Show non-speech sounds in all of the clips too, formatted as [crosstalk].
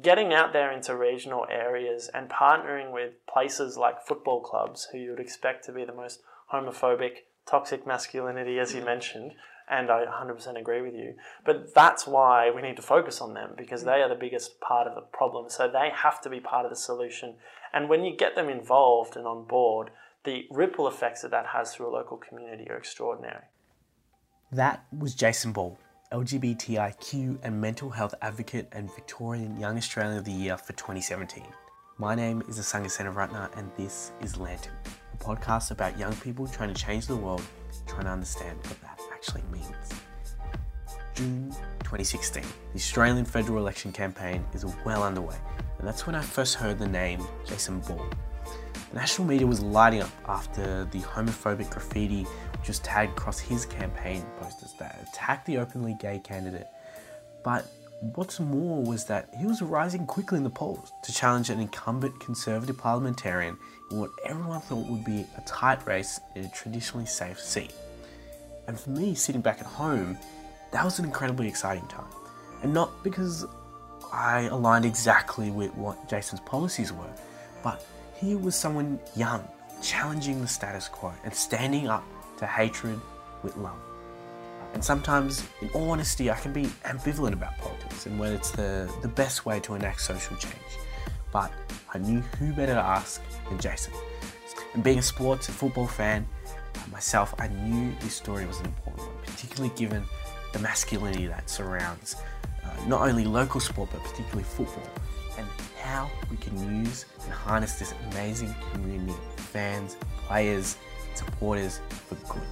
getting out there into regional areas and partnering with places like football clubs, who you would expect to be the most homophobic, toxic masculinity, as you mm-hmm. mentioned, and I 100% agree with you. But that's why we need to focus on them because mm-hmm. they are the biggest part of the problem. So they have to be part of the solution. And when you get them involved and on board, the ripple effects that that has through a local community are extraordinary. That was Jason Ball, LGBTIQ and mental health advocate and Victorian Young Australian of the Year for 2017. My name is Asanga Senaratna and this is Lantern, a podcast about young people trying to change the world, trying to understand what that actually means. June 2016, the Australian federal election campaign is well underway, and that's when I first heard the name Jason Ball. The national media was lighting up after the homophobic graffiti was tagged across his campaign posters that attacked the openly gay candidate. But what's more was that he was rising quickly in the polls to challenge an incumbent Conservative parliamentarian in what everyone thought would be a tight race in a traditionally safe seat. And for me, sitting back at home, that was an incredibly exciting time. And not because I aligned exactly with what Jason's policies were, but he was someone young, challenging the status quo and standing up to hatred with love. And sometimes, in all honesty, I can be ambivalent about politics and whether it's the, the best way to enact social change. But I knew who better to ask than Jason. And being a sports and football fan myself, I knew this story was an important one, particularly given the masculinity that surrounds uh, not only local sport but particularly football, and how we can use and harness this amazing community of fans, players, supporters for good.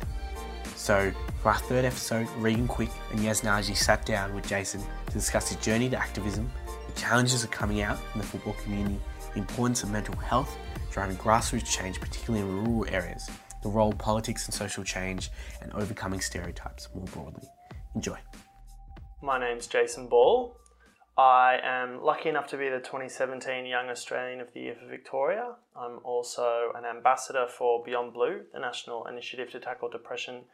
So, for our third episode, Regan Quick and Yas Naji sat down with Jason to discuss his journey to activism, the challenges of coming out in the football community, the importance of mental health, driving grassroots change, particularly in rural areas, the role of politics and social change, and overcoming stereotypes more broadly. Enjoy. My name's Jason Ball. I am lucky enough to be the 2017 Young Australian of the Year for Victoria. I'm also an ambassador for Beyond Blue, the national initiative to tackle depression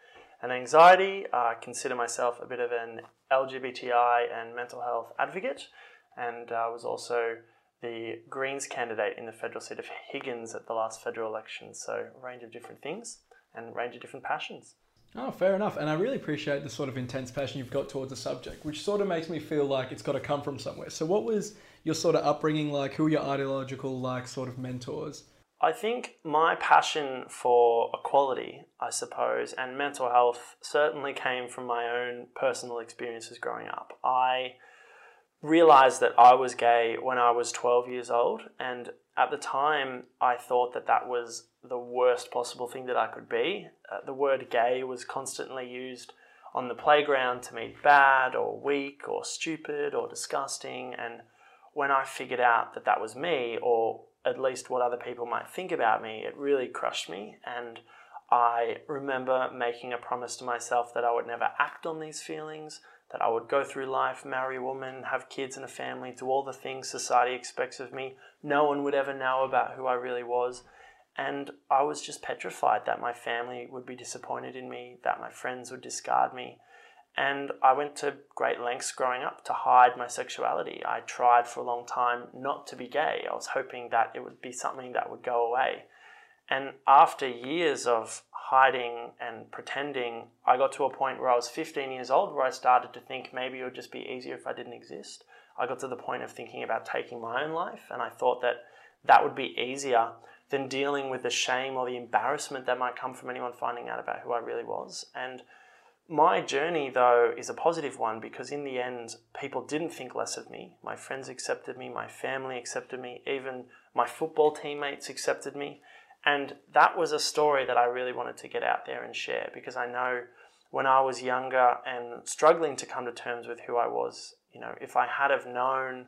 and anxiety. I consider myself a bit of an LGBTI and mental health advocate, and I was also the Greens candidate in the federal seat of Higgins at the last federal election. So, a range of different things and a range of different passions. Oh, fair enough. And I really appreciate the sort of intense passion you've got towards the subject, which sort of makes me feel like it's got to come from somewhere. So, what was your sort of upbringing like? Who were your ideological, like, sort of mentors? I think my passion for equality, I suppose, and mental health certainly came from my own personal experiences growing up. I realized that I was gay when I was 12 years old, and at the time, I thought that that was the worst possible thing that I could be. Uh, the word gay was constantly used on the playground to mean bad or weak or stupid or disgusting. And when I figured out that that was me, or at least what other people might think about me, it really crushed me. And I remember making a promise to myself that I would never act on these feelings, that I would go through life, marry a woman, have kids and a family, do all the things society expects of me. No one would ever know about who I really was. And I was just petrified that my family would be disappointed in me, that my friends would discard me. And I went to great lengths growing up to hide my sexuality. I tried for a long time not to be gay. I was hoping that it would be something that would go away. And after years of hiding and pretending, I got to a point where I was 15 years old where I started to think maybe it would just be easier if I didn't exist. I got to the point of thinking about taking my own life, and I thought that that would be easier than dealing with the shame or the embarrassment that might come from anyone finding out about who I really was. And my journey, though, is a positive one because in the end, people didn't think less of me. My friends accepted me, my family accepted me, even my football teammates accepted me. And that was a story that I really wanted to get out there and share because I know when I was younger and struggling to come to terms with who I was, you know, if I had have known,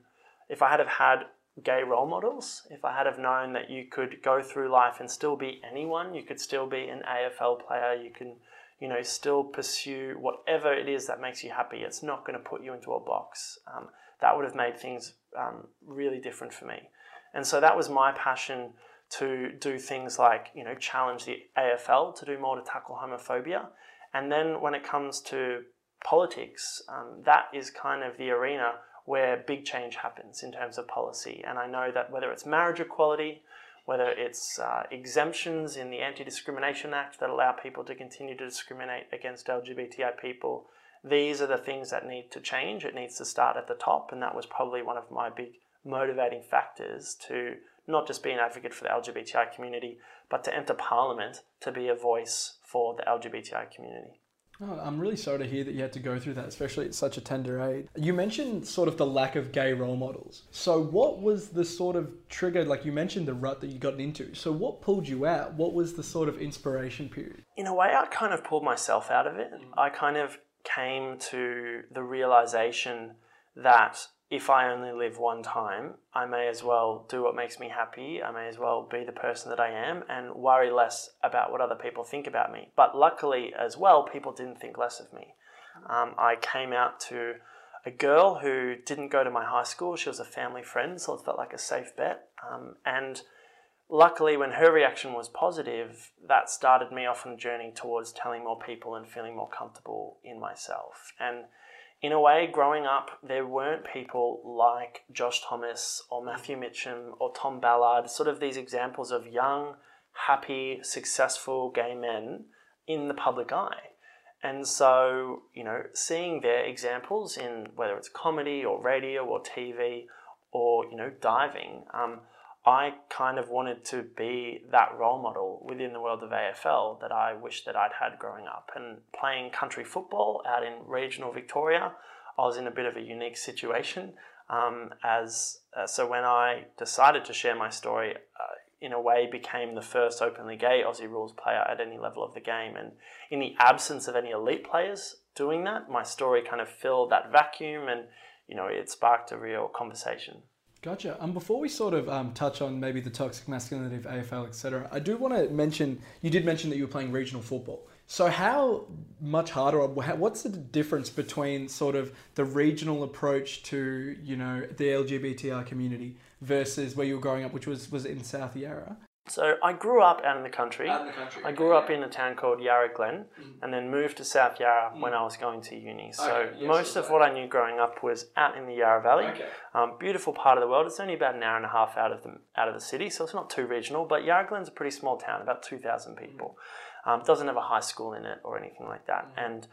if I had have had gay role models, if I had have known that you could go through life and still be anyone, you could still be an AFL player, you can you know, still pursue whatever it is that makes you happy. It's not going to put you into a box. Um, that would have made things um, really different for me. And so that was my passion to do things like, you know, challenge the AFL to do more to tackle homophobia. And then when it comes to politics, um, that is kind of the arena where big change happens in terms of policy. And I know that whether it's marriage equality, whether it's uh, exemptions in the Anti Discrimination Act that allow people to continue to discriminate against LGBTI people, these are the things that need to change. It needs to start at the top, and that was probably one of my big motivating factors to not just be an advocate for the LGBTI community, but to enter Parliament to be a voice for the LGBTI community. Oh, I'm really sorry to hear that you had to go through that, especially at such a tender age. You mentioned sort of the lack of gay role models. So, what was the sort of trigger? Like you mentioned the rut that you got into. So, what pulled you out? What was the sort of inspiration period? In a way, I kind of pulled myself out of it. I kind of came to the realization that if I only live one time, I may as well do what makes me happy. I may as well be the person that I am and worry less about what other people think about me. But luckily, as well, people didn't think less of me. Um, I came out to a girl who didn't go to my high school. She was a family friend, so it felt like a safe bet. Um, and luckily, when her reaction was positive, that started me off on a journey towards telling more people and feeling more comfortable in myself. And in a way, growing up, there weren't people like Josh Thomas or Matthew Mitcham or Tom Ballard, sort of these examples of young, happy, successful gay men in the public eye. And so, you know, seeing their examples in whether it's comedy or radio or TV or, you know, diving, um, I kind of wanted to be that role model within the world of AFL that I wish that I'd had growing up. And playing country football out in regional Victoria, I was in a bit of a unique situation. Um, as uh, so, when I decided to share my story, uh, in a way, became the first openly gay Aussie rules player at any level of the game. And in the absence of any elite players doing that, my story kind of filled that vacuum, and you know, it sparked a real conversation. Gotcha. And um, before we sort of um, touch on maybe the toxic masculinity of AFL, etc., I do want to mention you did mention that you were playing regional football. So how much harder, what's the difference between sort of the regional approach to you know the LGBTI community versus where you were growing up, which was was in South Yarra, so I grew up out in the country. Out in the country. I grew up in a town called Yarra Glen, mm. and then moved to South Yarra mm. when I was going to uni. So okay. yes, most of what I knew growing up was out in the Yarra Valley. Okay. Um, beautiful part of the world. It's only about an hour and a half out of the out of the city, so it's not too regional. But Yarra Glen's a pretty small town, about two thousand people. Mm. Um, doesn't have a high school in it or anything like that, mm. and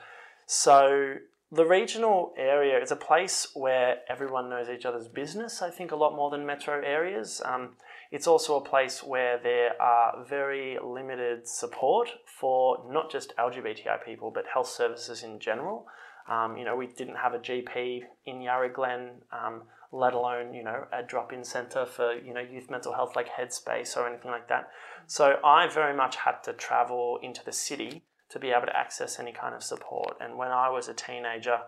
so the regional area is a place where everyone knows each other's business. I think a lot more than metro areas. Um, it's also a place where there are very limited support for not just LGBTI people, but health services in general. Um, you know, we didn't have a GP in Yarra Glen, um, let alone, you know, a drop-in centre for, you know, youth mental health like Headspace or anything like that. So I very much had to travel into the city to be able to access any kind of support. And when I was a teenager,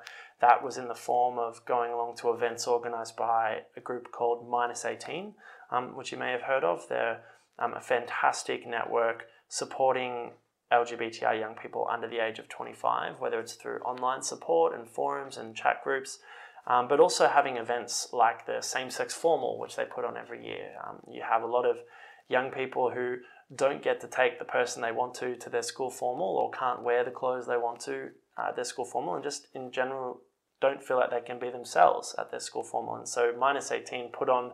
that was in the form of going along to events organised by a group called Minus 18, um, which you may have heard of. They're um, a fantastic network supporting LGBTI young people under the age of 25, whether it's through online support and forums and chat groups, um, but also having events like the same sex formal, which they put on every year. Um, you have a lot of young people who don't get to take the person they want to to their school formal or can't wear the clothes they want to at their school formal and just in general don't feel like they can be themselves at their school formal. And so Minus 18 put on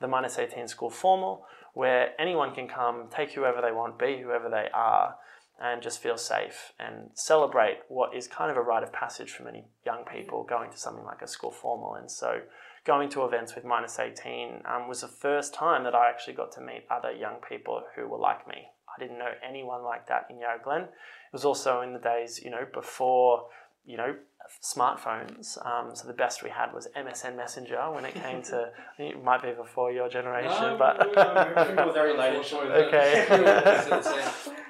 the minus 18 school formal where anyone can come, take whoever they want, be whoever they are, and just feel safe and celebrate what is kind of a rite of passage for many young people going to something like a school formal. And so going to events with minus 18 um, was the first time that I actually got to meet other young people who were like me. I didn't know anyone like that in Yarra Glen. It was also in the days, you know, before, you know, smartphones. Um, so the best we had was MSN Messenger when it came to. it might be before your generation, no, but we're very late. okay.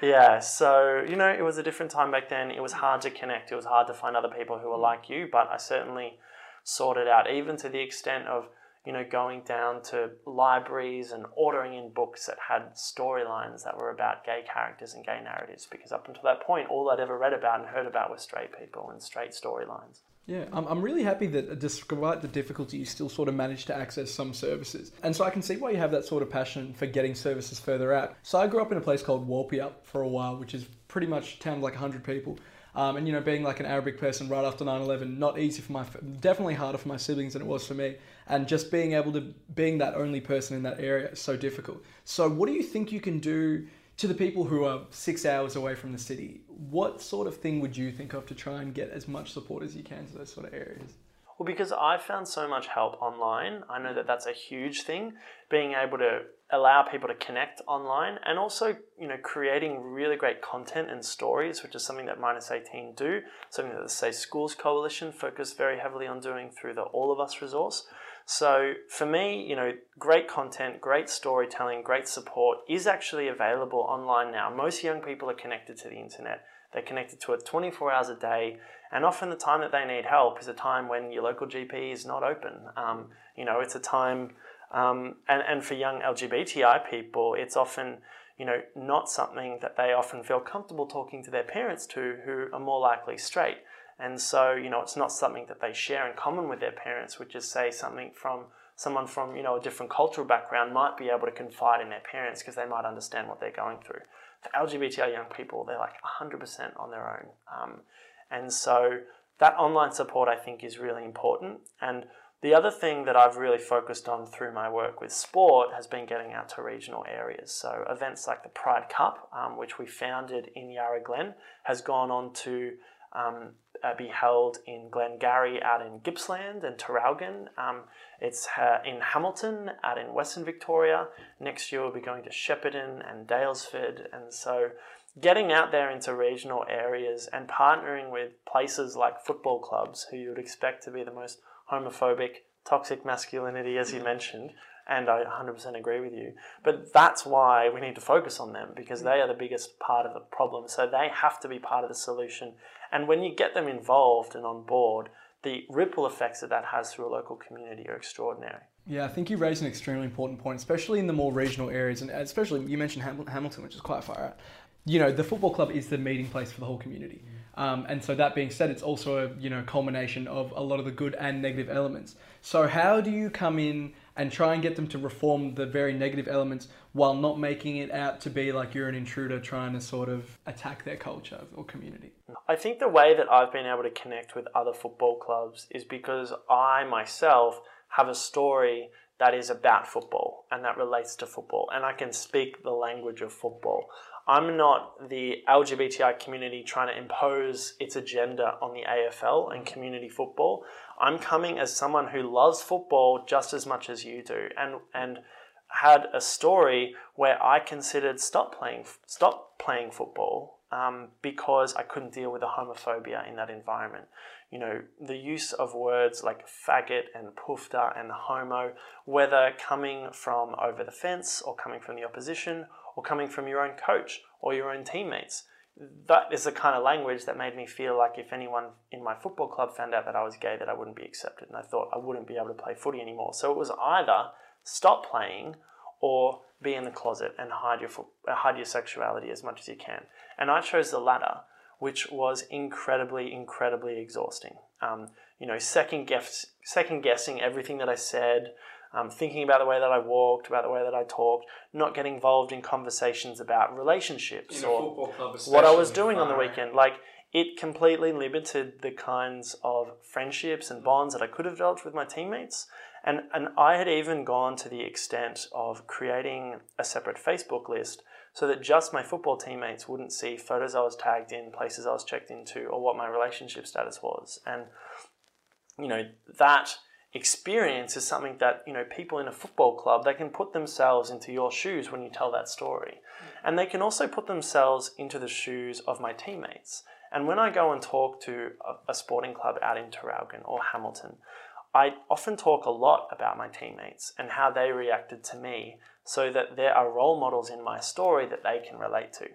yeah. So you know, it was a different time back then. It was hard to connect. It was hard to find other people who were like you. But I certainly sorted out, even to the extent of you know, going down to libraries and ordering in books that had storylines that were about gay characters and gay narratives. Because up until that point, all I'd ever read about and heard about was straight people and straight storylines. Yeah, I'm, really happy that uh, despite the difficulty, you still sort of managed to access some services. And so I can see why you have that sort of passion for getting services further out. So I grew up in a place called Walpia for a while, which is pretty much town of like 100 people. Um, and you know, being like an Arabic person right after 9/11, not easy for my, definitely harder for my siblings than it was for me. And just being able to, being that only person in that area is so difficult. So, what do you think you can do to the people who are six hours away from the city? What sort of thing would you think of to try and get as much support as you can to those sort of areas? Well, because I found so much help online, I know that that's a huge thing. Being able to allow people to connect online and also, you know, creating really great content and stories, which is something that Minus 18 do, something that the Safe Schools Coalition focus very heavily on doing through the All of Us resource. So for me, you know, great content, great storytelling, great support is actually available online now. Most young people are connected to the internet. They're connected to it 24 hours a day, and often the time that they need help is a time when your local GP is not open. Um, you know, it's a time, um, and, and for young LGBTI people, it's often, you know, not something that they often feel comfortable talking to their parents to who are more likely straight. And so, you know, it's not something that they share in common with their parents, which is, say, something from someone from, you know, a different cultural background might be able to confide in their parents because they might understand what they're going through. For LGBTI young people, they're like 100% on their own. Um, and so that online support, I think, is really important. And the other thing that I've really focused on through my work with sport has been getting out to regional areas. So events like the Pride Cup, um, which we founded in Yarra Glen, has gone on to um, uh, be held in Glengarry out in Gippsland and Traralgon. Um, it's uh, in Hamilton out in Western Victoria. Next year we'll be going to Shepparton and Daylesford. And so getting out there into regional areas and partnering with places like football clubs who you would expect to be the most homophobic, toxic masculinity, as you mentioned, and I 100% agree with you. But that's why we need to focus on them because they are the biggest part of the problem. So they have to be part of the solution. And when you get them involved and on board, the ripple effects that that has through a local community are extraordinary. Yeah, I think you raised an extremely important point, especially in the more regional areas, and especially you mentioned Hamilton, which is quite far out. You know, the football club is the meeting place for the whole community. Um, and so that being said, it's also a you know culmination of a lot of the good and negative elements. So how do you come in and try and get them to reform the very negative elements while not making it out to be like you're an intruder trying to sort of attack their culture or community. I think the way that I've been able to connect with other football clubs is because I myself have a story that is about football and that relates to football and I can speak the language of football. I'm not the LGBTI community trying to impose its agenda on the AFL and community football. I'm coming as someone who loves football just as much as you do, and and had a story where I considered stop playing stop playing football um, because I couldn't deal with the homophobia in that environment. You know, the use of words like faggot and poofda and homo, whether coming from over the fence or coming from the opposition or coming from your own coach or your own teammates that is the kind of language that made me feel like if anyone in my football club found out that I was gay, that I wouldn't be accepted, and I thought I wouldn't be able to play footy anymore. So it was either stop playing or be in the closet and hide your hide your sexuality as much as you can. And I chose the latter, which was incredibly, incredibly exhausting. Um, you know, second guess, second guessing everything that I said, um, thinking about the way that I walked, about the way that I talked, not getting involved in conversations about relationships or what I was doing on the weekend. Like it completely limited the kinds of friendships and bonds that I could have developed with my teammates. And, and I had even gone to the extent of creating a separate Facebook list so that just my football teammates wouldn't see photos I was tagged in, places I was checked into, or what my relationship status was. And, you know, that experience is something that you know people in a football club they can put themselves into your shoes when you tell that story. Mm. And they can also put themselves into the shoes of my teammates. And when i go and talk to a, a sporting club out in Traralgon or hamilton i often talk a lot about my teammates and how they reacted to me so that there are role models in my story that they can relate to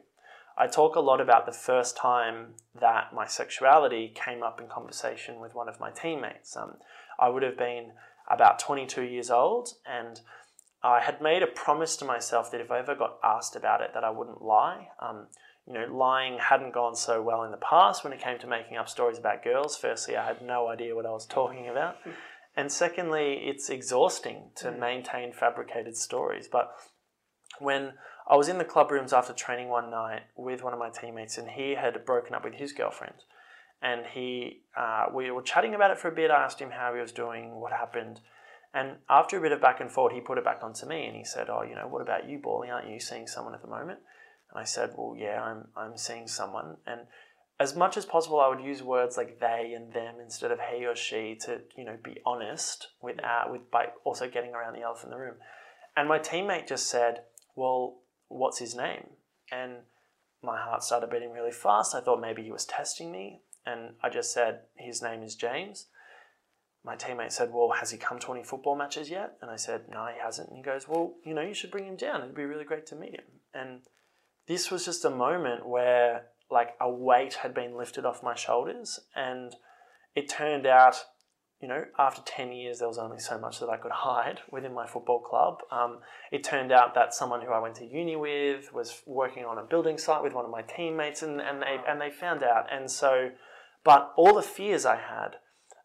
I talk a lot about the first time that my sexuality came up in conversation with one of my teammates. Um, I would have been about 22 years old, and I had made a promise to myself that if I ever got asked about it, that I wouldn't lie. Um, you know, lying hadn't gone so well in the past when it came to making up stories about girls. Firstly, I had no idea what I was talking about. And secondly, it's exhausting to maintain fabricated stories. But when I was in the club rooms after training one night with one of my teammates, and he had broken up with his girlfriend. And he, uh, we were chatting about it for a bit. I asked him how he was doing, what happened. And after a bit of back and forth, he put it back onto me and he said, Oh, you know, what about you, Bally? Aren't you seeing someone at the moment? And I said, Well, yeah, I'm, I'm seeing someone. And as much as possible, I would use words like they and them instead of he or she to, you know, be honest without, with, by also getting around the elephant in the room. And my teammate just said, Well, what's his name? And my heart started beating really fast. I thought maybe he was testing me. And I just said, His name is James my teammate said, Well, has he come to any football matches yet? And I said, No, he hasn't. And he goes, Well, you know, you should bring him down. It'd be really great to meet him. And this was just a moment where like a weight had been lifted off my shoulders. And it turned out, you know, after 10 years, there was only so much that I could hide [laughs] within my football club. Um, it turned out that someone who I went to uni with was working on a building site with one of my teammates, and, and, they, and they found out. And so, but all the fears I had,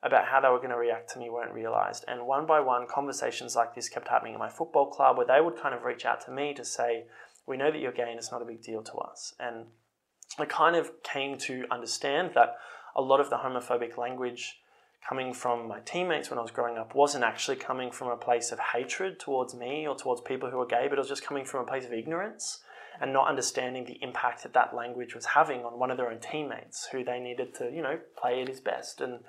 about how they were going to react to me weren't realized. And one by one, conversations like this kept happening in my football club where they would kind of reach out to me to say, We know that you're gay and it's not a big deal to us. And I kind of came to understand that a lot of the homophobic language coming from my teammates when I was growing up wasn't actually coming from a place of hatred towards me or towards people who are gay, but it was just coming from a place of ignorance and not understanding the impact that that language was having on one of their own teammates who they needed to, you know, play at his best. And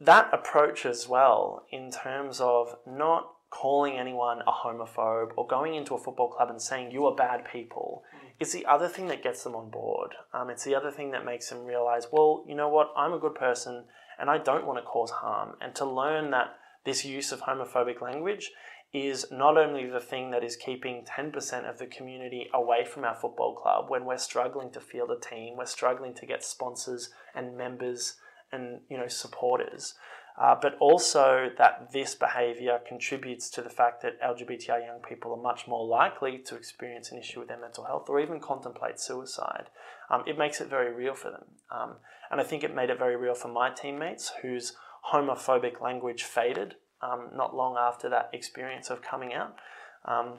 that approach as well, in terms of not calling anyone a homophobe or going into a football club and saying you are bad people mm. is the other thing that gets them on board. Um, it's the other thing that makes them realize, well, you know what, I'm a good person and I don't want to cause harm. And to learn that this use of homophobic language is not only the thing that is keeping 10% of the community away from our football club when we're struggling to field a team, we're struggling to get sponsors and members and you know supporters, uh, but also that this behaviour contributes to the fact that LGBTI young people are much more likely to experience an issue with their mental health or even contemplate suicide. Um, it makes it very real for them, um, and I think it made it very real for my teammates whose homophobic language faded um, not long after that experience of coming out. Um,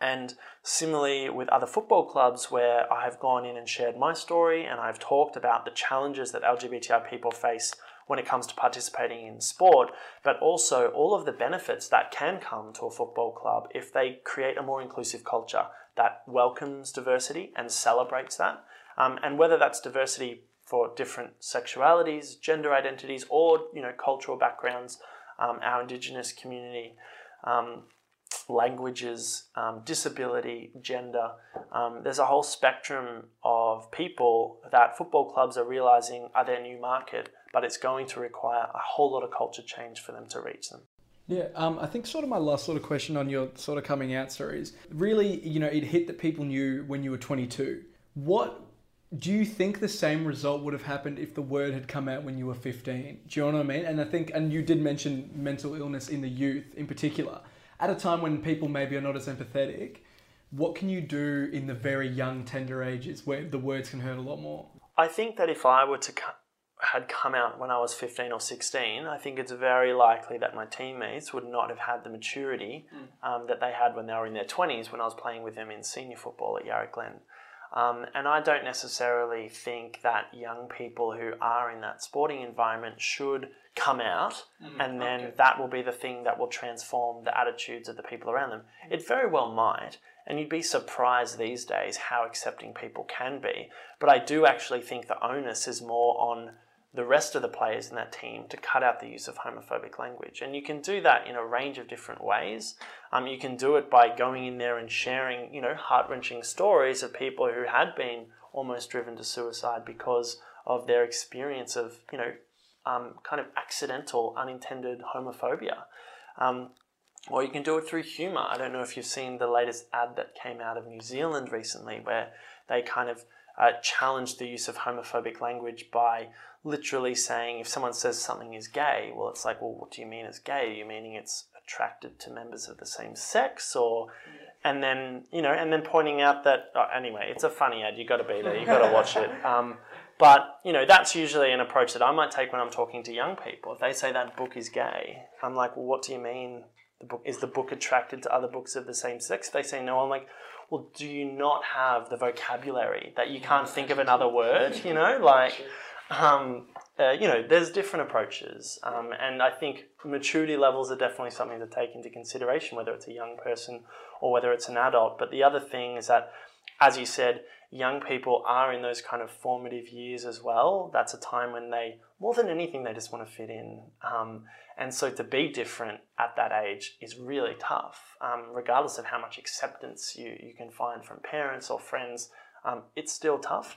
and similarly with other football clubs where I have gone in and shared my story and I've talked about the challenges that LGBTI people face when it comes to participating in sport, but also all of the benefits that can come to a football club if they create a more inclusive culture that welcomes diversity and celebrates that. Um, and whether that's diversity for different sexualities, gender identities, or you know cultural backgrounds, um, our Indigenous community. Um, languages, um, disability, gender. Um, there's a whole spectrum of people that football clubs are realizing are their new market, but it's going to require a whole lot of culture change for them to reach them. Yeah, um, I think sort of my last sort of question on your sort of coming out stories. Really, you know, it hit that people knew when you were 22. What do you think the same result would have happened if the word had come out when you were 15? Do you know what I mean? And I think, and you did mention mental illness in the youth in particular at a time when people maybe are not as empathetic, what can you do in the very young, tender ages where the words can hurt a lot more? I think that if I were to co- had come out when I was 15 or 16, I think it's very likely that my teammates would not have had the maturity mm. um, that they had when they were in their 20s when I was playing with them in senior football at Yarra Glen. Um, and I don't necessarily think that young people who are in that sporting environment should come out mm, and then okay. that will be the thing that will transform the attitudes of the people around them. It very well might. And you'd be surprised these days how accepting people can be. But I do actually think the onus is more on the rest of the players in that team to cut out the use of homophobic language. And you can do that in a range of different ways. Um, you can do it by going in there and sharing, you know, heart wrenching stories of people who had been almost driven to suicide because of their experience of, you know, um, kind of accidental, unintended homophobia. Um, or you can do it through humour. I don't know if you've seen the latest ad that came out of New Zealand recently where they kind of uh, challenged the use of homophobic language by literally saying if someone says something is gay, well, it's like, well, what do you mean it's gay? Are you meaning it's attracted to members of the same sex, or and then you know, and then pointing out that oh, anyway, it's a funny ad. You got to be there. You got to [laughs] watch it. Um, but you know, that's usually an approach that I might take when I'm talking to young people. If they say that book is gay, I'm like, well, what do you mean the book is the book attracted to other books of the same sex? If they say no, I'm like, well, do you not have the vocabulary that you can't think of another word? You know, like, um, uh, you know, there's different approaches, um, and I think maturity levels are definitely something to take into consideration, whether it's a young person or whether it's an adult. But the other thing is that, as you said, young people are in those kind of formative years as well. That's a time when they, more than anything, they just want to fit in. Um, and so to be different at that age is really tough, um, regardless of how much acceptance you, you can find from parents or friends. Um, it's still tough.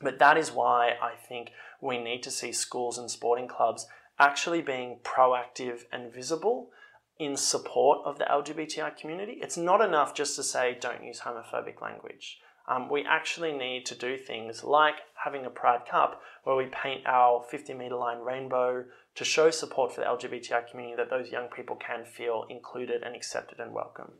But that is why I think we need to see schools and sporting clubs actually being proactive and visible in support of the LGBTI community. It's not enough just to say, don't use homophobic language. Um, we actually need to do things like having a Pride Cup where we paint our 50 metre line rainbow to show support for the LGBTI community that those young people can feel included and accepted and welcome.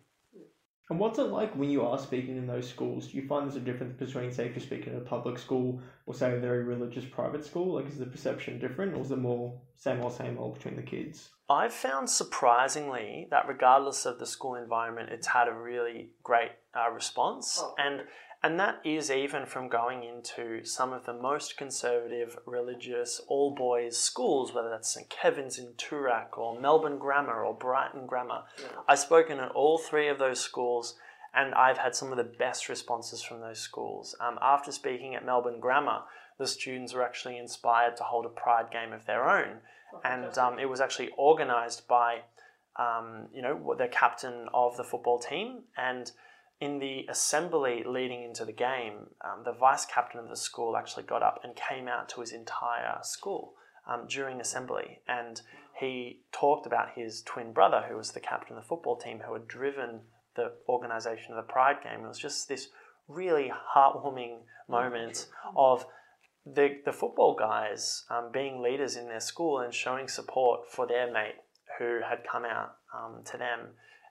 And what's it like when you are speaking in those schools? Do you find there's a difference between, say, if you're speaking in a public school or, say, a very religious private school? Like, is the perception different or is it more same old, same old between the kids? I've found surprisingly that regardless of the school environment, it's had a really great uh, response. Oh, and and that is even from going into some of the most conservative religious all boys schools, whether that's St. Kevin's in Toorak or Melbourne Grammar or Brighton Grammar. Yeah. I've spoken at all three of those schools and I've had some of the best responses from those schools. Um, after speaking at Melbourne Grammar, the students were actually inspired to hold a pride game of their own. Oh, and um, it was actually organised by, um, you know, the captain of the football team and in the assembly leading into the game, um, the vice captain of the school actually got up and came out to his entire school um, during assembly. And he talked about his twin brother, who was the captain of the football team, who had driven the organisation of the Pride game. It was just this really heartwarming moment of the, the football guys um, being leaders in their school and showing support for their mate who had come out um, to them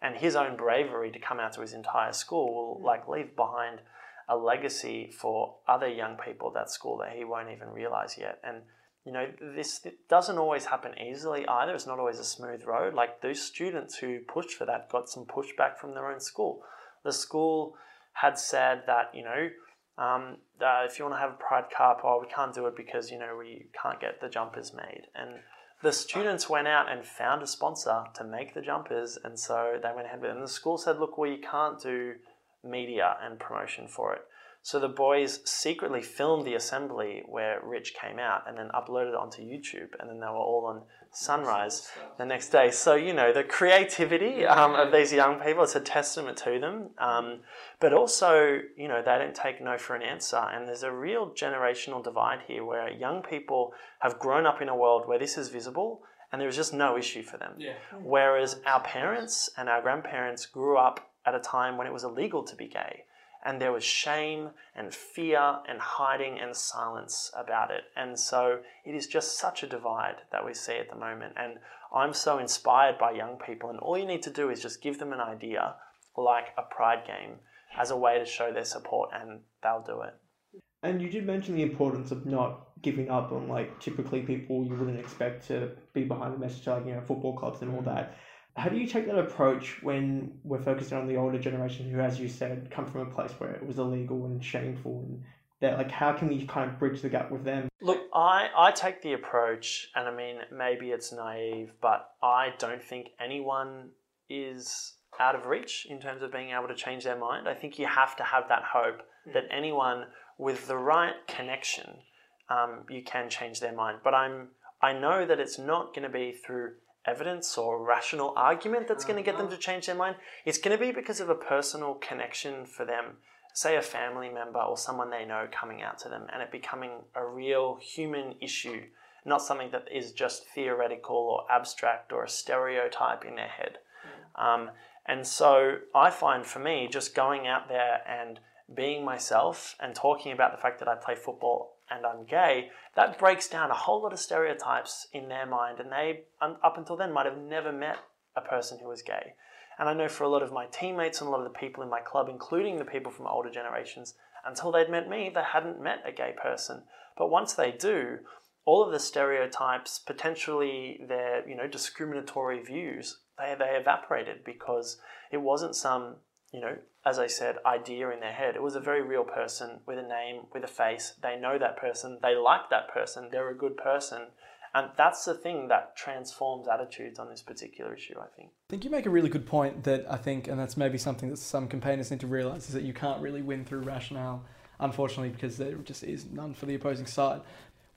and his own bravery to come out to his entire school will mm. like leave behind a legacy for other young people at that school that he won't even realize yet. And you know, this doesn't always happen easily either. It's not always a smooth road. Like those students who pushed for that got some pushback from their own school. The school had said that you know, um, uh, if you want to have a pride cup, oh, we can't do it because you know we can't get the jumpers made and the students went out and found a sponsor to make the jumpers, and so they went ahead with it. And the school said, "Look, we can't do media and promotion for it." So the boys secretly filmed the assembly where Rich came out and then uploaded it onto YouTube, and then they were all on Sunrise the next day. So, you know, the creativity um, of these young people, it's a testament to them. Um, but also, you know, they don't take no for an answer. And there's a real generational divide here where young people have grown up in a world where this is visible and there is just no issue for them. Yeah. Whereas our parents and our grandparents grew up at a time when it was illegal to be gay and there was shame and fear and hiding and silence about it. And so it is just such a divide that we see at the moment. And I'm so inspired by young people, and all you need to do is just give them an idea, like a pride game, as a way to show their support, and they'll do it. And you did mention the importance of not giving up on like typically people you wouldn't expect to be behind the message, like you know football clubs and all that how do you take that approach when we're focusing on the older generation who, as you said, come from a place where it was illegal and shameful and that like how can we kind of bridge the gap with them? Look, I, I take the approach and I mean maybe it's naive, but I don't think anyone is out of reach in terms of being able to change their mind. I think you have to have that hope mm. that anyone with the right connection, um, you can change their mind. But I'm I know that it's not going to be through evidence or rational argument that's going to get them to change their mind. It's going to be because of a personal connection for them, say a family member or someone they know coming out to them, and it becoming a real human issue, not something that is just theoretical or abstract or a stereotype in their head. Um, and so I find for me, just going out there and being myself and talking about the fact that I play football and I'm gay, that breaks down a whole lot of stereotypes in their mind, and they, up until then, might have never met a person who was gay. And I know for a lot of my teammates and a lot of the people in my club, including the people from older generations, until they'd met me, they hadn't met a gay person. But once they do, all of the stereotypes, potentially their you know discriminatory views, they, they evaporated because it wasn't some, you know, as I said, idea in their head. It was a very real person with a name, with a face. They know that person, they like that person, they're a good person. And that's the thing that transforms attitudes on this particular issue, I think. I think you make a really good point that I think, and that's maybe something that some campaigners need to realize, is that you can't really win through rationale, unfortunately, because there just is none for the opposing side.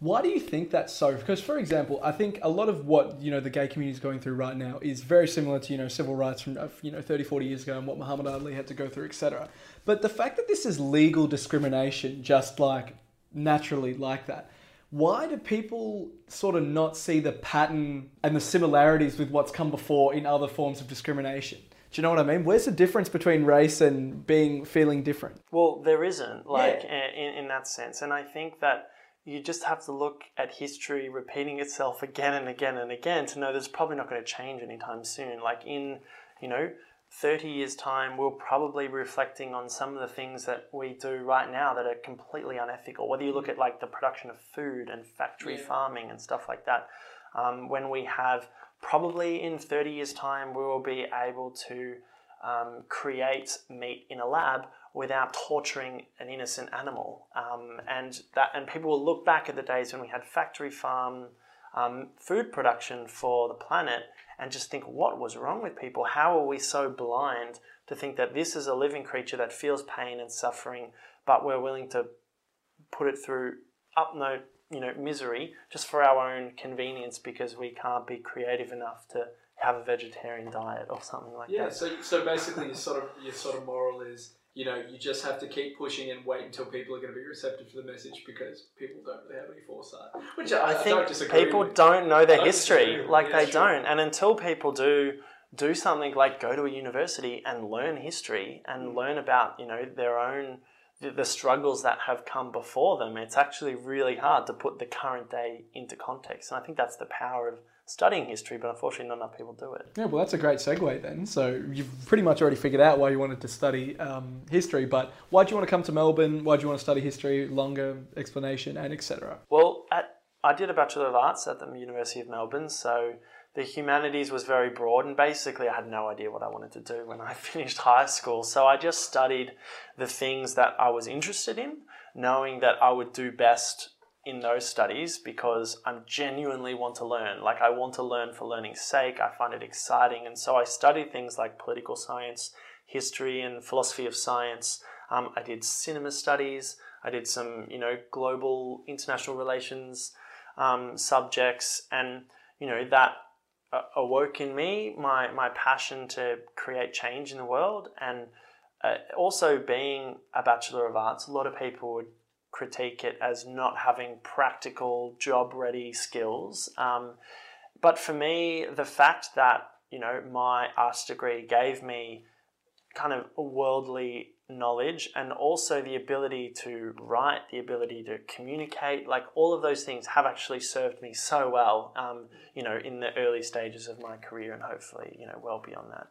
Why do you think that's so? Because, for example, I think a lot of what you know the gay community is going through right now is very similar to you know civil rights from uh, you know 30, 40 years ago and what Muhammad Ali had to go through, etc. But the fact that this is legal discrimination, just like naturally like that, why do people sort of not see the pattern and the similarities with what's come before in other forms of discrimination? Do you know what I mean? Where's the difference between race and being feeling different? Well, there isn't, like yeah. in, in that sense, and I think that you just have to look at history repeating itself again and again and again to know there's probably not going to change anytime soon. Like in, you know, 30 years' time, we'll probably be reflecting on some of the things that we do right now that are completely unethical. Whether you look at like the production of food and factory yeah. farming and stuff like that, um, when we have probably in 30 years' time, we will be able to um, create meat in a lab without torturing an innocent animal. Um, and that and people will look back at the days when we had factory farm um, food production for the planet and just think, what was wrong with people? How are we so blind to think that this is a living creature that feels pain and suffering, but we're willing to put it through up no you know misery just for our own convenience because we can't be creative enough to have a vegetarian diet or something like yeah, that. Yeah, so so basically your sort of your sort of moral is you know, you just have to keep pushing and wait until people are going to be receptive to the message because people don't really have any foresight. Which I, I think I people with. don't know their history, like yeah, they don't, and until people do do something like go to a university and learn history and mm. learn about you know their own the struggles that have come before them, it's actually really hard to put the current day into context. And I think that's the power of studying history, but unfortunately, not enough people do it. Yeah, well, that's a great segue then. So you've pretty much already figured out why you wanted to study um, history, but why do you want to come to Melbourne? Why do you want to study history? Longer explanation and etc. Well, at, I did a Bachelor of Arts at the University of Melbourne, so the humanities was very broad, and basically, I had no idea what I wanted to do when I [laughs] finished high school. So I just studied the things that I was interested in, knowing that I would do best in those studies because I genuinely want to learn. Like, I want to learn for learning's sake. I find it exciting. And so I studied things like political science, history, and philosophy of science. Um, I did cinema studies. I did some, you know, global international relations um, subjects. And, you know, that awoke in me my, my passion to create change in the world. And uh, also being a Bachelor of Arts, a lot of people would critique it as not having practical job ready skills. Um, but for me, the fact that you know my arts degree gave me kind of a worldly knowledge and also the ability to write, the ability to communicate, like all of those things have actually served me so well, um, you know, in the early stages of my career and hopefully, you know, well beyond that.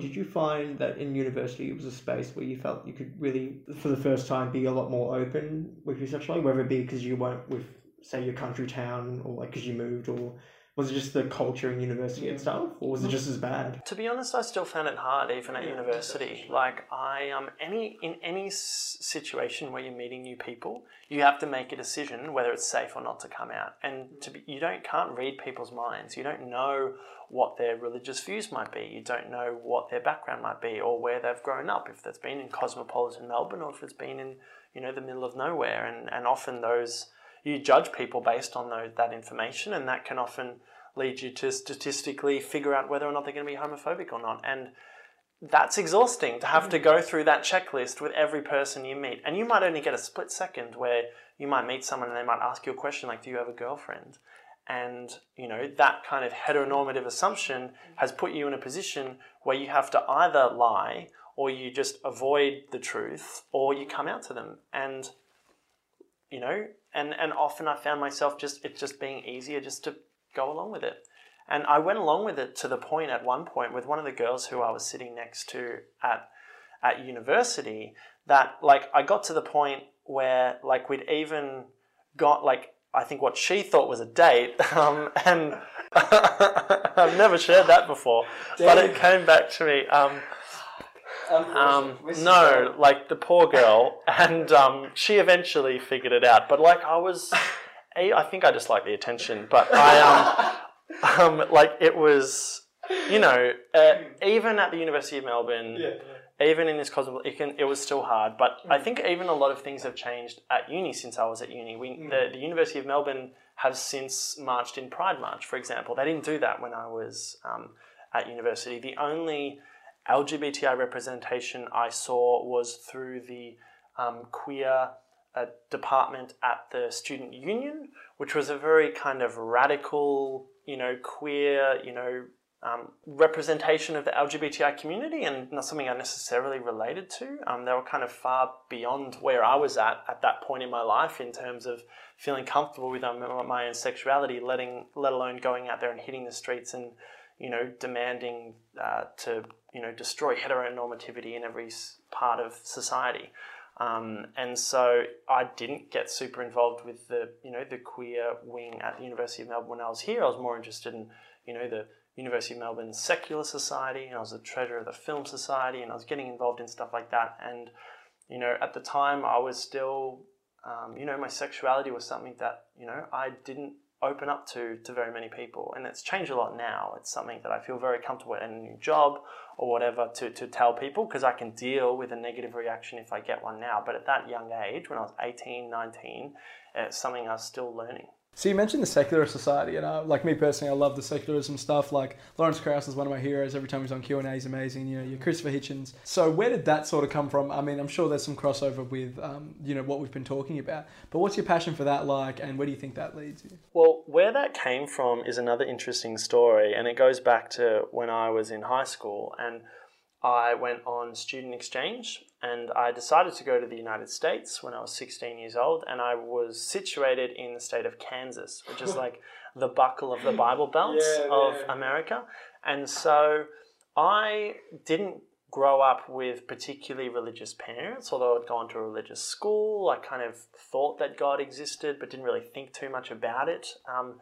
Did you find that in university it was a space where you felt you could really, for the first time, be a lot more open with your sexuality, whether it be because you weren't with, say, your country town, or like because you moved, or was it just the culture in university itself, or was it just as bad? To be honest, I still found it hard even at yeah, university. Like I um any in any situation where you're meeting new people, you have to make a decision whether it's safe or not to come out. And to be, you don't can't read people's minds. You don't know what their religious views might be. You don't know what their background might be or where they've grown up. If that's been in cosmopolitan Melbourne or if it's been in you know the middle of nowhere. And and often those you judge people based on those, that information, and that can often lead you to statistically figure out whether or not they're going to be homophobic or not. And that's exhausting to have to go mm. through that checklist with every person you meet. And you might only get a split second where you might meet someone and they might ask you a question like, Do you have a girlfriend? And you know that kind of heteronormative assumption has put you in a position where you have to either lie or you just avoid the truth or you come out to them. And you know, and and often I found myself just it's just being easier just to go along with it. And I went along with it to the point at one point with one of the girls who I was sitting next to at at university that like I got to the point where like we'd even got like I think what she thought was a date, [laughs] um, and [laughs] I've never shared that before, but it came back to me. Um, um, no, like the poor girl, and um, she eventually figured it out. But like I was, I think I just like the attention. But I um, [laughs] um like it was, you know, uh, even at the University of Melbourne, even in this cosmo, it can it was still hard. But I think even a lot of things have changed at uni since I was at uni. We the, the University of Melbourne has since marched in Pride March, for example. They didn't do that when I was um, at university. The only LGBTI representation I saw was through the um, queer uh, department at the student union, which was a very kind of radical, you know, queer, you know, um, representation of the LGBTI community and not something I necessarily related to. Um, they were kind of far beyond where I was at at that point in my life in terms of feeling comfortable with my own sexuality, letting let alone going out there and hitting the streets and you know demanding uh, to you know destroy heteronormativity in every part of society. Um, and so I didn't get super involved with the you know the queer wing at the University of Melbourne when I was here. I was more interested in you know the University of Melbourne Secular Society, and I was the treasurer of the Film Society, and I was getting involved in stuff like that. And you know, at the time, I was still, um, you know, my sexuality was something that you know I didn't open up to to very many people, and it's changed a lot now. It's something that I feel very comfortable in a new job or whatever to, to tell people because I can deal with a negative reaction if I get one now. But at that young age, when I was 18, 19, it's something I was still learning. So you mentioned the secular society, and uh, like me personally, I love the secularism stuff. Like Lawrence Krauss is one of my heroes. Every time he's on Q and A, he's amazing. You know, your Christopher Hitchens. So where did that sort of come from? I mean, I'm sure there's some crossover with um, you know what we've been talking about. But what's your passion for that like, and where do you think that leads you? Well, where that came from is another interesting story, and it goes back to when I was in high school and I went on student exchange and I decided to go to the United States when I was 16 years old, and I was situated in the state of Kansas, which is [laughs] like the buckle of the Bible Belt Yeah, of yeah. America. And so I didn't grow up with particularly religious parents, although I'd gone to a religious school. I kind of thought that God existed, but didn't really think too much about it. Um,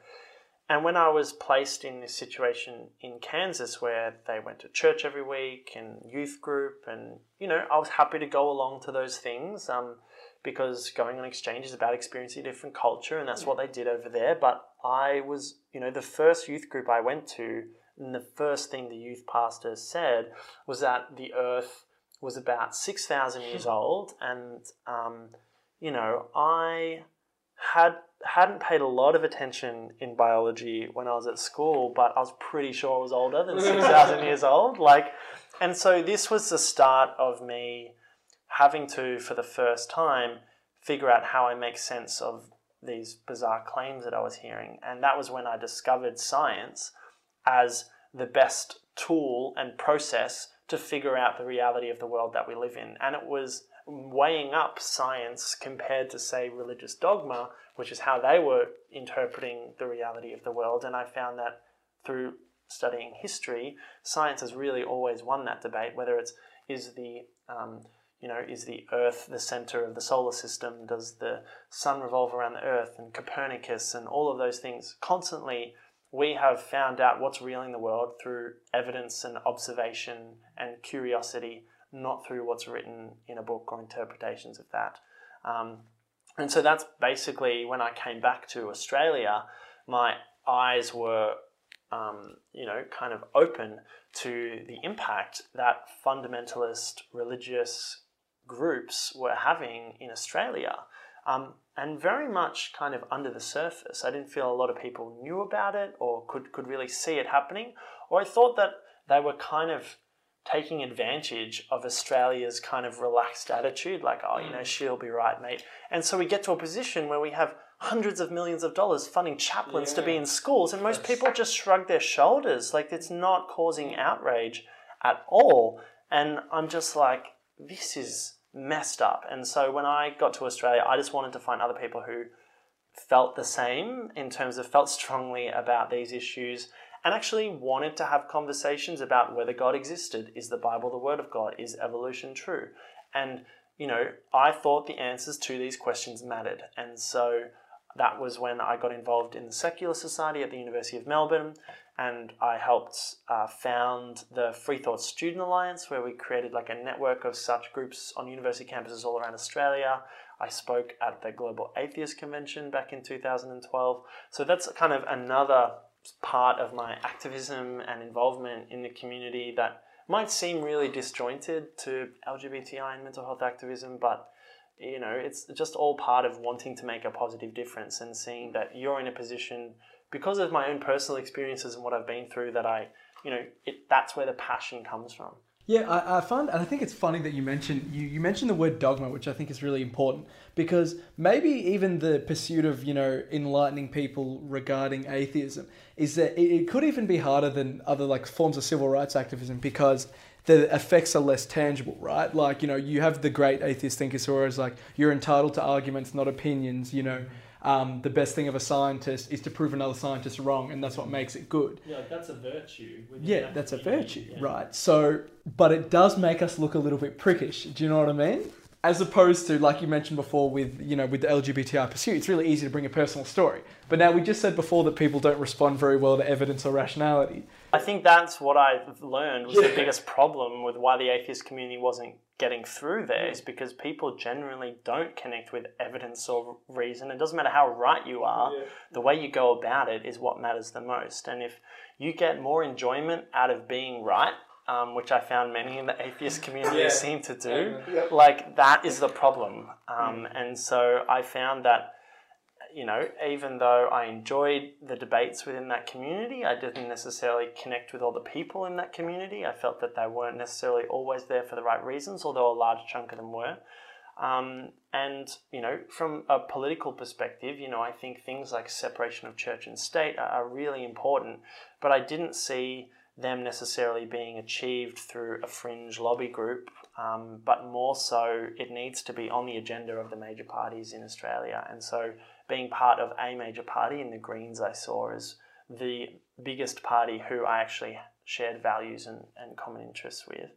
and when I was placed in this situation in Kansas where they went to church every week and youth group, and you know, I was happy to go along to those things um, because going on exchange is about experiencing a different culture, and that's what they did over there. But I was, you know, the first youth group I went to, and the first thing the youth pastor said was that the earth was about 6,000 years old, and, um, you know, I had hadn't paid a lot of attention in biology when I was at school, but I was pretty sure I was older than six [laughs] thousand years old. Like, and so this was the start of me having to, for the first time, figure out how I make sense of these bizarre claims that I was hearing, and that was when I discovered science as the best tool and process to figure out the reality of the world that we live in, and it was weighing up science compared to say religious dogma which is how they were interpreting the reality of the world. And I found that through studying history, science has really always won that debate. Whether it's is the um, you know is the Earth the center of the solar system? Does the sun revolve around the Earth? And Copernicus and all of those things. Constantly, we have found out what's real in the world through evidence and observation and curiosity, not through what's written in a book or interpretations of that. Um, and so that's basically when I came back to Australia, my eyes were, um, you know, kind of open to the impact that fundamentalist religious groups were having in Australia. Um, and very much kind of under the surface. I didn't feel a lot of people knew about it or could, could really see it happening. Or I thought that they were kind of taking advantage of Australia's kind of relaxed attitude, like, oh, you know, mm. she'll be right, mate. And so we get to a position where we have hundreds of millions of dollars funding chaplains to be in schools, and most people just shrug their shoulders. Like, it's not causing mm. outrage at all. And I'm just like, this is messed up. And so when I got to Australia, I just wanted to find other people who felt the same in terms of felt strongly about these issues and actually wanted to have conversations about whether God existed. Is the Bible the Word of God? Is evolution true? And, you know, I thought the answers to these questions mattered. And so that was when I got involved in the Secular Society at the University of Melbourne, and I helped uh, found the Free Thought Student Alliance, where we created like a network of such groups on university campuses all around Australia. I spoke at the Global Atheist Convention back in 2012. So that's kind of another part of my activism and involvement in the community that might seem really disjointed to LGBTI and mental health activism, but you know, it's just all part of wanting to make a positive difference and seeing that you're in a position because of my own personal experiences and what I've been through that I, you know, it, that's where the passion comes from. Yeah, I, I find, and I think it's funny that you mentioned you, you mentioned the word dogma, which I think is really important because maybe even the pursuit of you know enlightening people regarding atheism is that it, it could even be harder than other like forms of civil rights activism because the effects are less tangible, right? Like, you know, you have the great atheist thinkers who are like, you're entitled to arguments, not opinions, you know. Um, the best thing of a scientist is to prove another scientist wrong, and that's what makes it good. Yeah, like that's a virtue. Yeah, that's a virtue, yeah. right? So, but it does make us look a little bit prickish. Do you know what I mean? As opposed to like you mentioned before with you know with the LGBTI pursuit, it's really easy to bring a personal story. But now we just said before that people don't respond very well to evidence or rationality. I think that's what I've learned was yeah. the biggest problem with why the atheist community wasn't getting through there is because people generally don't connect with evidence or reason. It doesn't matter how right you are, yeah. the way you go about it is what matters the most. And if you get more enjoyment out of being right um, which I found many in the atheist community yeah. seem to do. Yeah. Like that is the problem, um, mm. and so I found that you know even though I enjoyed the debates within that community, I didn't necessarily connect with all the people in that community. I felt that they weren't necessarily always there for the right reasons, although a large chunk of them were. Um, and you know, from a political perspective, you know, I think things like separation of church and state are, are really important. But I didn't see them necessarily being achieved through a fringe lobby group, um, but more so it needs to be on the agenda of the major parties in Australia. And so being part of a major party in the Greens, I saw as the biggest party who I actually shared values and, and common interests with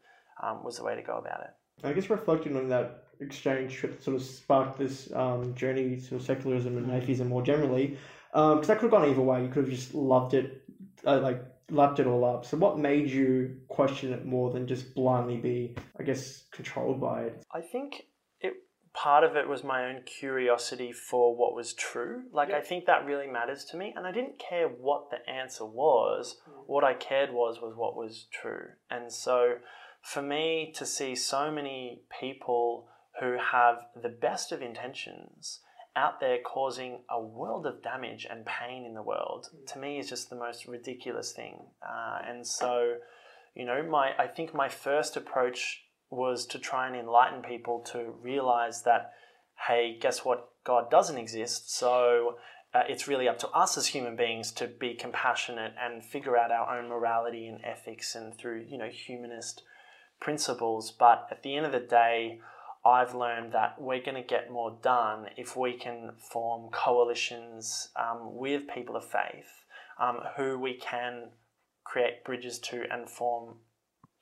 um, was the way to go about it. I guess reflecting on that exchange trip sort of sparked this um, journey to secularism and atheism more generally, because um, that could have gone either way. You could have just loved it, uh, like lapped it all up. So what made you question it more than just blindly be, I guess, controlled by it? I think it part of it was my own curiosity for what was true. Like I think that really matters to me, and I didn't care what the answer was. Mm. What I cared was was what was true, and so for me to see so many people who have the best of intentions out there causing a world of damage and pain in the world to me is just the most ridiculous thing. Uh, and so, you know, my I think my first approach was to try and enlighten people to realize that, hey, guess what? God doesn't exist. So uh, it's really up to us as human beings to be compassionate and figure out our own morality and ethics and through you know humanist principles. But at the end of the day I've learned that we're going to get more done if we can form coalitions um, with people of faith um, who we can create bridges to and form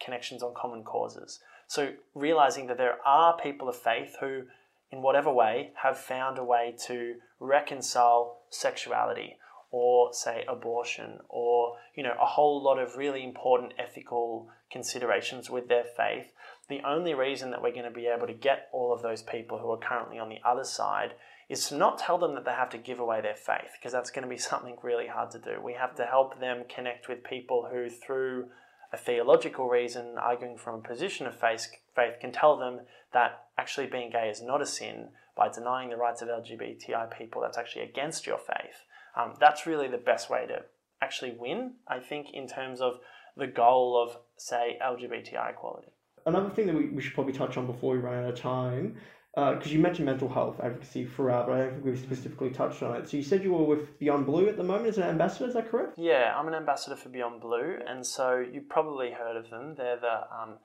connections on common causes. So, realizing that there are people of faith who, in whatever way, have found a way to reconcile sexuality or, say, abortion or, you know, a whole lot of really important ethical considerations with their faith the only reason that we're going to be able to get all of those people who are currently on the other side is to not tell them that they have to give away their faith, because that's going to be [laughs] something really hard to do. We have to help them connect with people who, through a theological reason, arguing from a position of faith, faith can tell them that actually being gay is not a sin by denying the rights of LGBTI people that's actually against your faith. Um, that's really the best way to actually win, I think, in terms of the goal of, say, LGBTI equality another thing that we, we should probably touch on before we run out of time, because uh, you mentioned mental health advocacy throughout, but I don't think we've specifically touched on it. So you said you were with Beyond Blue at the moment as an ambassador, is that correct? Yeah, I'm an ambassador for Beyond Blue, and so you've probably heard of them. They're the um,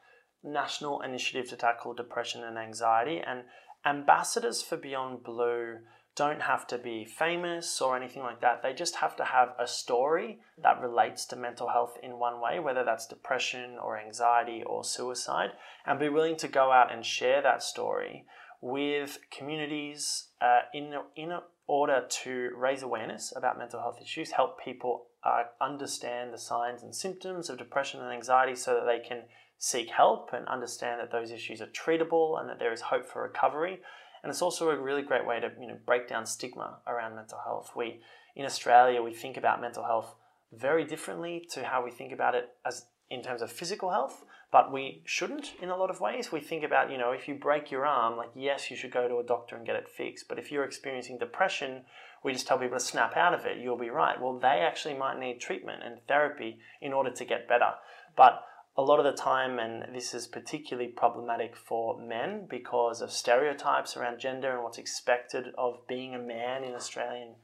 National Initiative to Tackle Depression and Anxiety, and ambassadors for Beyond Blue don't have to be famous or anything like that. They just have to have a story that relates to mental health in one way, whether that's depression or anxiety or suicide, and be willing to go out and share that story with communities uh, in, in order to raise awareness about mental health issues, help people uh, understand the signs and symptoms of depression and anxiety so that they can seek help and understand that those issues are treatable and that there is hope for recovery. And it's also a really great way to you know break down stigma around mental health. We in Australia we think about mental health very differently to how we think about it as in terms of physical health, but we shouldn't in a lot of ways. We think about, you know, if you break your arm, like yes, you should go to a doctor and get it fixed. But if you're experiencing depression, we just tell people to snap out of it, you'll be right. Well, they actually might need treatment and therapy in order to get better. But a lot of the time, and this is particularly problematic for men because of stereotypes around gender and what's expected of being a man in Australian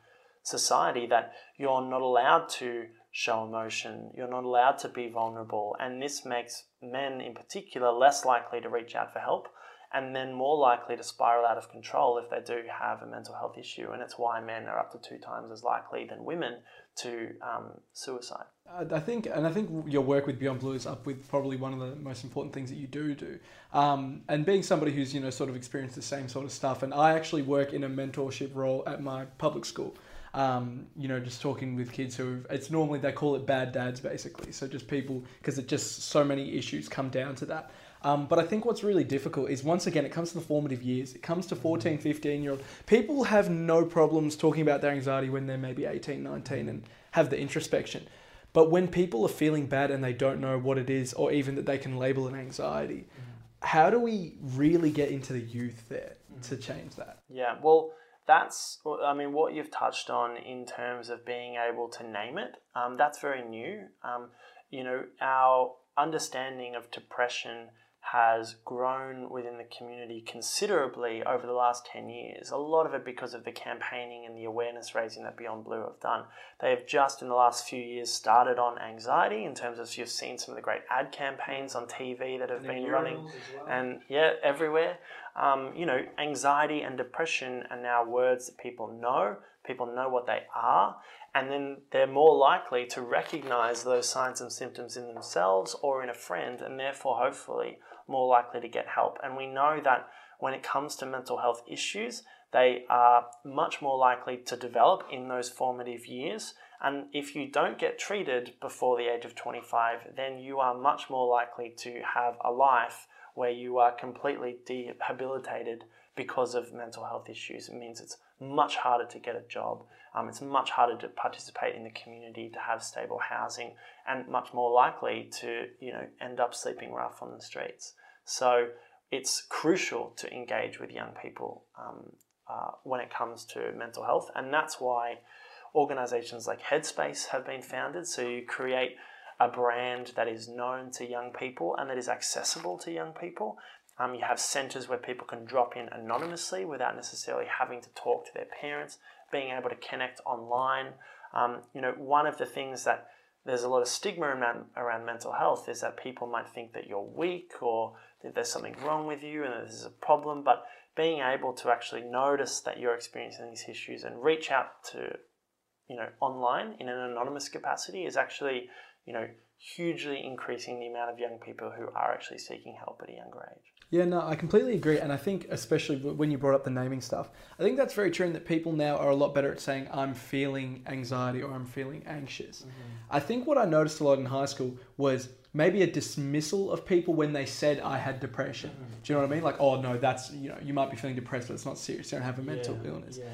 society, that you're not allowed to show emotion, you're not allowed to be vulnerable, and this makes men in particular less likely to reach out for help and then more likely to spiral out of control if they do have a mental health issue. And it's why men are up to two times as likely than women to um, suicide. I think, and I think your work with Beyond Blue is up with probably one of the most important things that you do do. Um, and being somebody who's you know sort of experienced the same sort of stuff, and I actually work in a mentorship role at my public school. Um, you know, just talking with kids who it's normally they call it bad dads basically. So just people because it just so many issues come down to that. Um, but I think what's really difficult is once again, it comes to the formative years. It comes to 14, 15 year old. People have no problems talking about their anxiety when they're maybe 18, 19 and have the introspection. But when people are feeling bad and they don't know what it is or even that they can label an anxiety, mm. how do we really get into the youth there mm. to change that? Yeah, well, that's, I mean, what you've touched on in terms of being able to name it, um, that's very new. Um, you know, our understanding of depression has grown within the community considerably over the last 10 years. A lot of it because of the campaigning and the awareness raising that Beyond Blue have done. They have just in the last few years started on anxiety in terms of you've seen some of the great ad campaigns on TV that have and been running well. and yeah, everywhere. Um, you know, anxiety and depression are now words that people know, people know what they are, and then they're more likely to recognize those signs and symptoms in themselves or in a friend, and therefore, hopefully, more likely to get help. And we know that when it comes to mental health issues, they are much more likely to develop in those formative years. And if you don't get treated before the age of 25, then you are much more likely to have a life where you are completely rehabilitated because of mental health issues. It means it's much harder to get a job. Um, it's much harder to participate in the community, to have stable housing, and much more likely to you know end up sleeping rough on the streets. So it's crucial to engage with young people um, uh, when it comes to mental health, and that's why organisations like Headspace have been founded. So you create a brand that is known to young people and that is accessible to young people. Um, you have centres where people can drop in anonymously without necessarily having to talk to their parents, being able to connect online. Um, you know, one of the things that there's a lot of stigma around, around mental health is that people might think that you're weak or that there's something wrong with you and that this is a problem. But being able to actually notice that you're experiencing these issues and reach out to, you know, online in an anonymous capacity is actually, you know, hugely increasing the amount of young people who are actually seeking help at a younger age. Yeah, no, I completely agree. And I think, especially when you brought up the naming stuff, I think that's very true in that people now are a lot better at saying, I'm feeling anxiety or I'm feeling anxious. Mm-hmm. I think what I noticed a lot in high school was maybe a dismissal of people when they said I had depression. Mm-hmm. Do you know what I mean? Like, oh, no, that's, you know, you might be feeling depressed, but it's not serious. You don't have a mental yeah, illness. Yeah.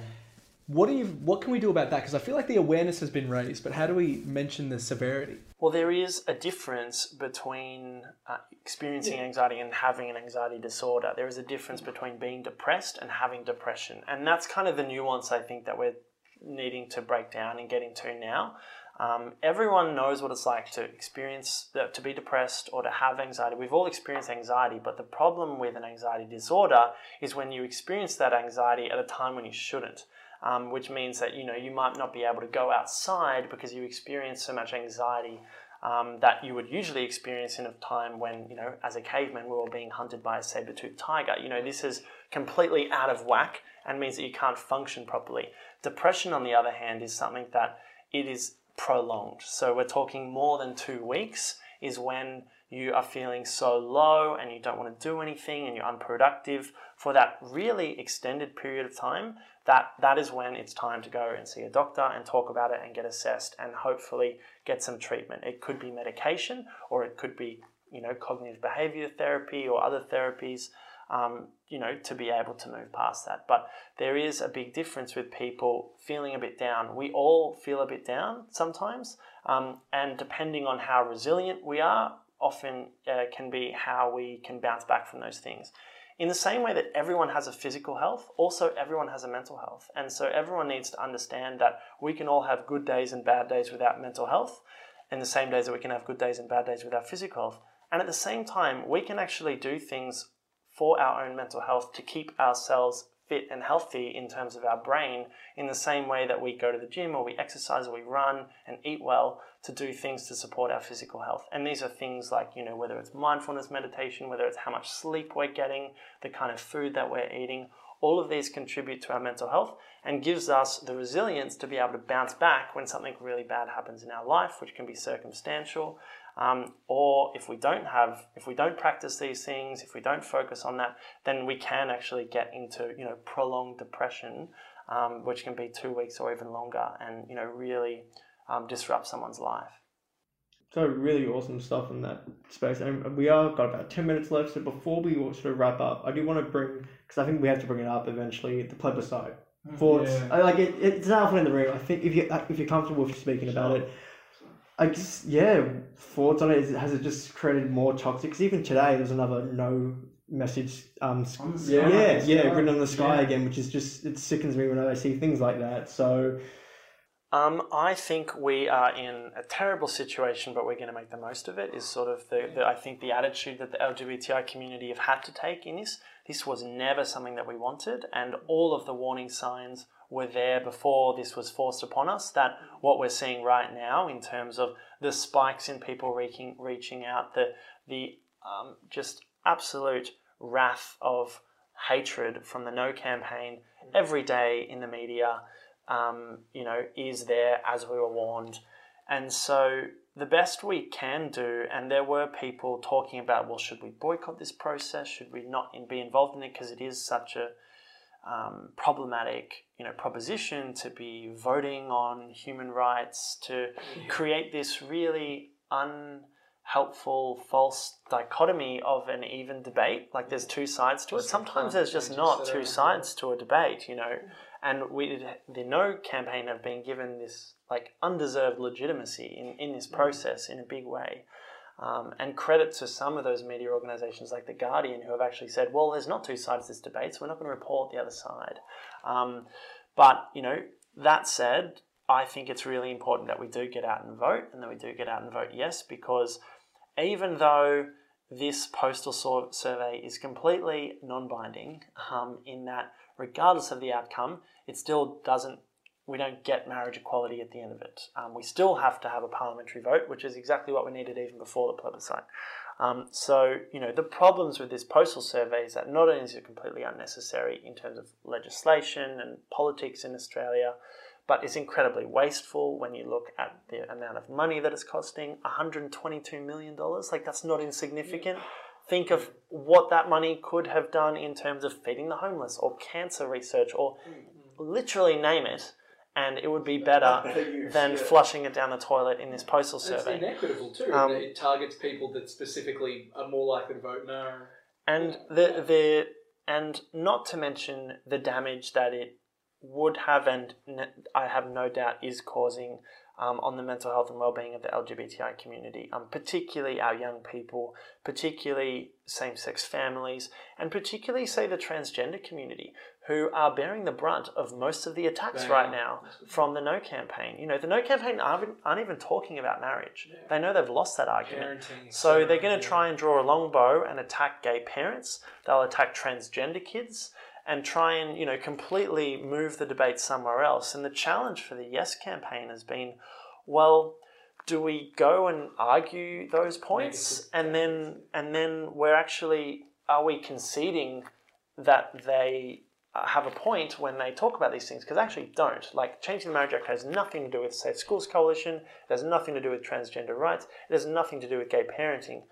What do you? What can we do about that? Because I feel like the awareness has been raised, but how do we mention the severity? Well, there is a difference between uh, experiencing yeah. anxiety and having an anxiety disorder. There is a difference between being depressed and having depression, and that's kind of the nuance I think that we're needing to break down and get into now. Um, everyone knows what it's like to experience, uh, to be depressed or to have anxiety. We've all experienced anxiety, but the problem with an anxiety disorder is when you experience that anxiety at a time when you shouldn't um, which means that you know you might not be able to go outside because you experience so much anxiety um, that you would usually experience in a time when you know as a caveman we were being hunted by a saber-toothed tiger. You know this is completely out of whack and means that you can't function properly. Depression, on the other hand, is something that it is prolonged. So we're talking more than two weeks is when you are feeling so low and you don't want to do anything and you're unproductive for that really extended period of time, that that is when it's time to go and see a doctor and talk about it and get assessed and hopefully get some treatment. It could be medication or it could be you know cognitive behavior therapy or other therapies. Um, you know, to be able to move past that. But there is a big difference with people feeling a bit down. We all feel a bit down sometimes, um, and depending on how resilient we are, often uh, can be how we can bounce back from those things. In the same way that everyone has a physical health, also everyone has a mental health. And so everyone needs to understand that we can all have good days and bad days without mental health, and the same days that we can have good days and bad days without physical health. And at the same time, we can actually do things for our own mental health to keep ourselves fit and healthy in terms of our brain in the same way that we go to the gym or we exercise or we run and eat well to do things to support our physical health. And these are things like, you know, whether it's mindfulness meditation, whether it's how much sleep we're getting, the kind of food that we're eating, all of these contribute to our mental health and gives us the resilience to be able to bounce back when something really bad happens in our life, which can be circumstantial. Um, or if we don't have, if we don't practice these things, if we don't focus on that, then we can actually get into, you know, prolonged depression, um, which can be two weeks or even longer, and you know, really um, disrupt someone's life. So really awesome stuff in that space, and we are got about ten minutes left. So before we sort of wrap up, I do want to bring because I think we have to bring it up eventually. The plebiscite. Thoughts? Yeah. I like it. It's an elephant in the room. I think if you if you're comfortable with speaking about it, I guess yeah. Thoughts on it? Is, has it just created more toxic? Because even today, there's another no message. Um, On the yeah, sky. yeah, yeah, Sky. written on the sky Yeah. again, which is just it sickens me when I see things like that. So Um, I think we are in a terrible situation, but we're going to make the most of it. Is sort of the, the I think the attitude that the LGBTI community have had to take in this. This was never something that we wanted, and all of the warning signs were there before this was forced upon us. That what we're seeing right now, in terms of the spikes in people reaching reaching out, the the um, just absolute wrath of hatred from the No campaign every day in the media um, you know, is there as we were warned. And so the best we can do, and there were people talking about, well, should we boycott this process? Should we not be involved in it because it is such a um, problematic, you know, proposition to be voting on human rights to create this really unhelpful, false dichotomy of an even debate. Like there's two sides to it. Sometimes there's just not two sides to a debate, you know. And we, the No campaign, have been given this like undeserved legitimacy in, in this process in a big way. Um, and credit to some of those media organisations like The Guardian who have actually said, well, there's not two sides to this debate, so we're not going to report the other side. Um, but, you know, that said, I think it's really important that we do get out and vote and that we do get out and vote yes, because even though this postal sur- survey is completely non binding, um, in that regardless of the outcome, it still doesn't we don't get marriage equality at the end of it. Um, we still have to have a parliamentary vote, which is exactly what we needed even before the plebiscite. Um, so, you know, the problems with this postal survey is that not only is it completely unnecessary in terms of legislation and politics in Australia, but it's incredibly wasteful when you look at the amount of money that it's costing $122 million. Like, that's not insignificant. Think of what that money could have done in terms of feeding the homeless or cancer research or literally name it, and it would be better [laughs] than flushing it down the toilet in this postal It's survey. inequitable too. Um, it targets people that specifically are more likely to vote no. and the the and not to mention the damage that it would have and I have no doubt is causing um, on the mental health and well-being of the LGBTI community, um, particularly our young people, particularly same-sex families, and particularly say the transgender community, who are bearing the brunt of most of the attacks They right are. now from the No campaign. You know, the No campaign aren't, aren't even talking about marriage. They know they've lost that argument. Parenting. So they're going yeah. to try and draw a long bow and attack gay parents. They'll attack transgender kids and try and you know completely move the debate somewhere else. And the challenge for the Yes campaign has been, well, do we go and argue those points, and then and then we're actually are we conceding that they uh, have a point when they talk about these things because actually don't. Like changing the Marriage Act has nothing to do with Safe Schools Coalition. It has nothing to do with transgender rights. It has nothing to do with gay parenting.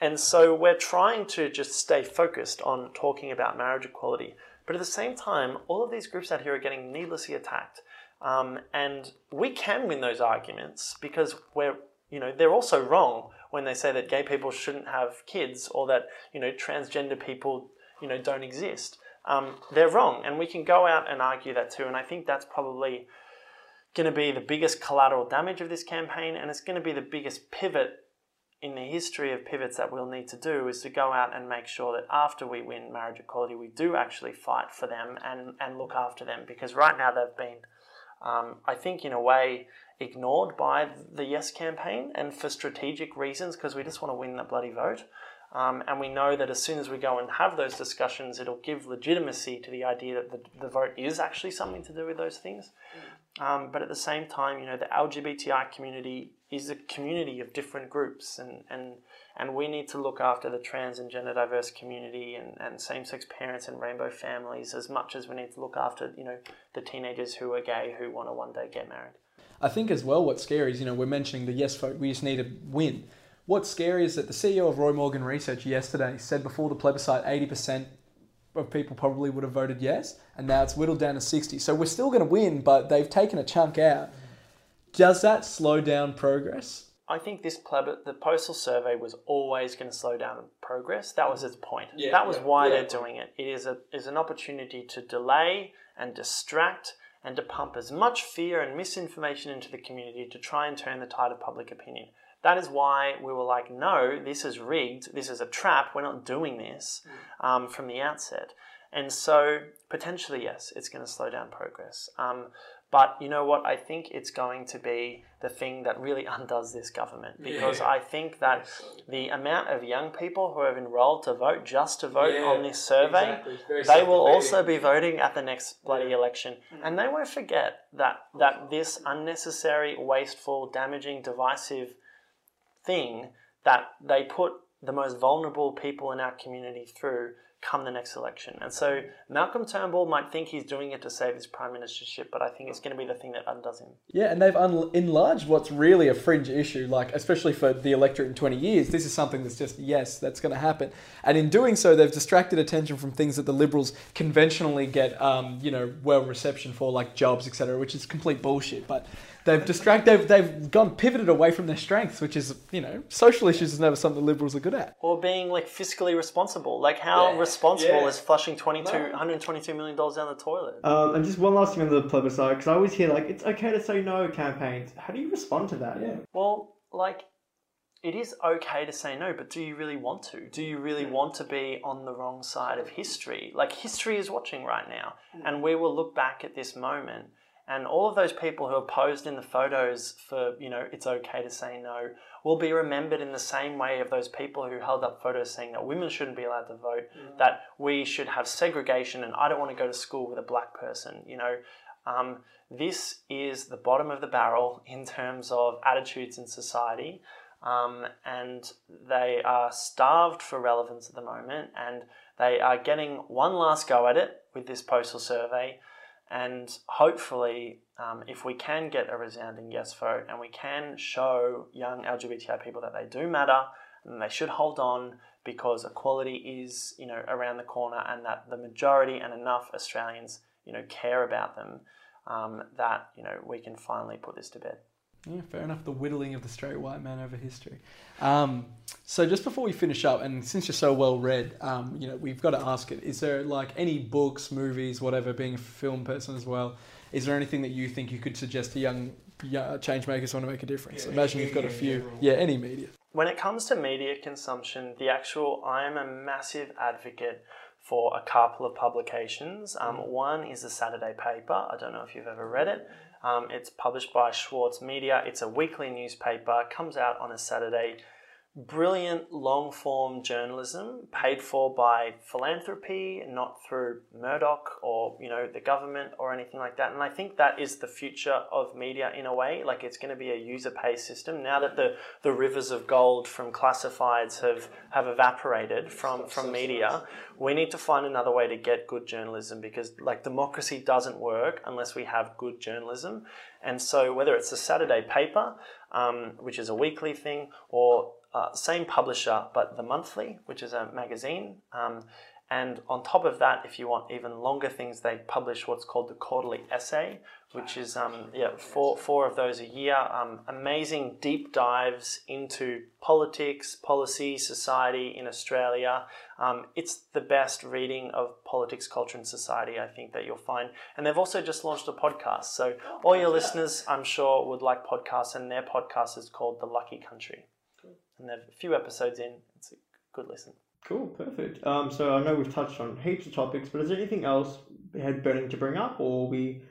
and so we're trying to just stay focused on talking about marriage equality. But at the same time, all of these groups out here are getting needlessly attacked. Um, and we can win those arguments because we're, you know, they're also wrong when they say that gay people shouldn't have kids or that, you know, transgender people, you know, don't exist. Um, they're wrong. And we can go out and argue that too. And I think that's probably going to be the biggest collateral damage of this campaign. And it's going to be the biggest pivot in the history of pivots that we'll need to do is to go out and make sure that after we win marriage equality, we do actually fight for them and, and look after them. Because right now they've been, um, I think, in a way, ignored by the Yes campaign and for strategic reasons because we just want to win the bloody vote. Um, and we know that as soon as we go and have those discussions, it'll give legitimacy to the idea that the, the vote is actually something to do with those things. Um, but at the same time, you know, the LGBTI community is a community of different groups, and, and, and we need to look after the trans and gender diverse community and, and same sex parents and rainbow families as much as we need to look after, you know, the teenagers who are gay who want to one day get married. I think as well, what's scary is, you know, we're mentioning the yes vote, we just need to win. What's scary is that the CEO of Roy Morgan Research yesterday said before the plebiscite, 80% of people probably would have voted yes, and now it's whittled down to 60. So we're still going to win, but they've taken a chunk out. Does that slow down progress? I think this pleb- the postal survey was always going to slow down progress. That was its point. Yeah, that was yeah, why yeah. they're doing it. It is a is an opportunity to delay and distract and to pump as much fear and misinformation into the community to try and turn the tide of public opinion. That is why we were like, no, this is rigged. This is a trap. We're not doing this um, from the outset. And so potentially, yes, it's going to slow down progress. Um, but you know what? I think it's going to be the thing that really [laughs] undoes this government because Yeah. I think that the amount of young people who have enrolled to vote just to vote Yeah, on this survey, exactly. They will also be voting at the next bloody Yeah. election, and they won't forget that that this unnecessary, wasteful, damaging, divisive thing that they put the most vulnerable people in our community through come the next election. And so Malcolm Turnbull might think he's doing it to save his prime ministership, but I think it's going to be the thing that undoes him. Yeah, and they've un- enlarged what's really a fringe issue, like especially for the electorate in 20 years. This is something that's just, yes, that's going to happen. And in doing so, they've distracted attention from things that the Liberals conventionally get, um, you know, well reception for, like jobs, etc., which is complete bullshit. But they've distracted, they've, they've gone pivoted away from their strengths, which is, you know, social issues is never something the Liberals are good at. Or being like fiscally responsible. Like how Yeah, responsible yeah. is flushing 22, No. 122 million dollars down the toilet? Um, and just one last thing on the plebiscite, because I always hear like it's okay to say no campaigns. How do you respond to that? Yeah. Well, like, it is okay to say no, but do you really want to? Do you really want to be on the wrong side of history? Like, history is watching right now, and we will look back at this moment, and all of those people who are posed in the photos for, you know, it's okay to say no, will be remembered in the same way of those people who held up photos saying that women shouldn't be allowed to vote, that we should have segregation, and I don't want to go to school with a black person, you know. Um, this is the bottom of the barrel in terms of attitudes in society, um, and they are starved for relevance at the moment, and they are getting one last go at it with this postal survey. And hopefully, um, if we can get a resounding yes vote and we can show young LGBTI people that they do matter and they should hold on because equality is, you know, around the corner and that the majority and enough Australians, you know, care about them, um, that, you know, we can finally put this to bed. Yeah, fair enough. The whittling of the straight white man over history. Um, so just before we finish up, and since you're so well read, um, you know we've got to ask it: Is there like any books, movies, whatever? Being a film person as well, is there anything that you think you could suggest to young, young change makers who want to make a difference? Imagine you've got a few. Yeah, any media. When it comes to media consumption, the actual, I am a massive advocate for a couple of publications. Um, one is the Saturday Paper. I don't know if you've ever read it. Um, it's published by Schwartz Media. It's a weekly newspaper, comes out on a Saturday. Brilliant long form journalism paid for by philanthropy, not through Murdoch or you know the government or anything like that. And I think that is the future of media in a way. Like it's going to be a user pay system now that the, the rivers of gold from classifieds have have evaporated from from media. We need to find another way to get good journalism because like democracy doesn't work unless we have good journalism. And so whether it's the Saturday paper, um, which is a weekly thing, or uh, same publisher, but The Monthly, which is a magazine. Um, and on top of that, if you want even longer things, they publish what's called the Quarterly Essay, which is um, yeah four four of those a year. Um, amazing deep dives into politics, policy, society in Australia. Um, it's the best reading of politics, culture, and society I think that you'll find. And they've also just launched a podcast. So all your listeners, I'm sure, would like podcasts, and their podcast is called The Lucky Country. And they're a few episodes in. It's a good listen. Cool, perfect. Um, so I know we've touched on heaps of topics, but is there anything else we had burning to bring up, or we?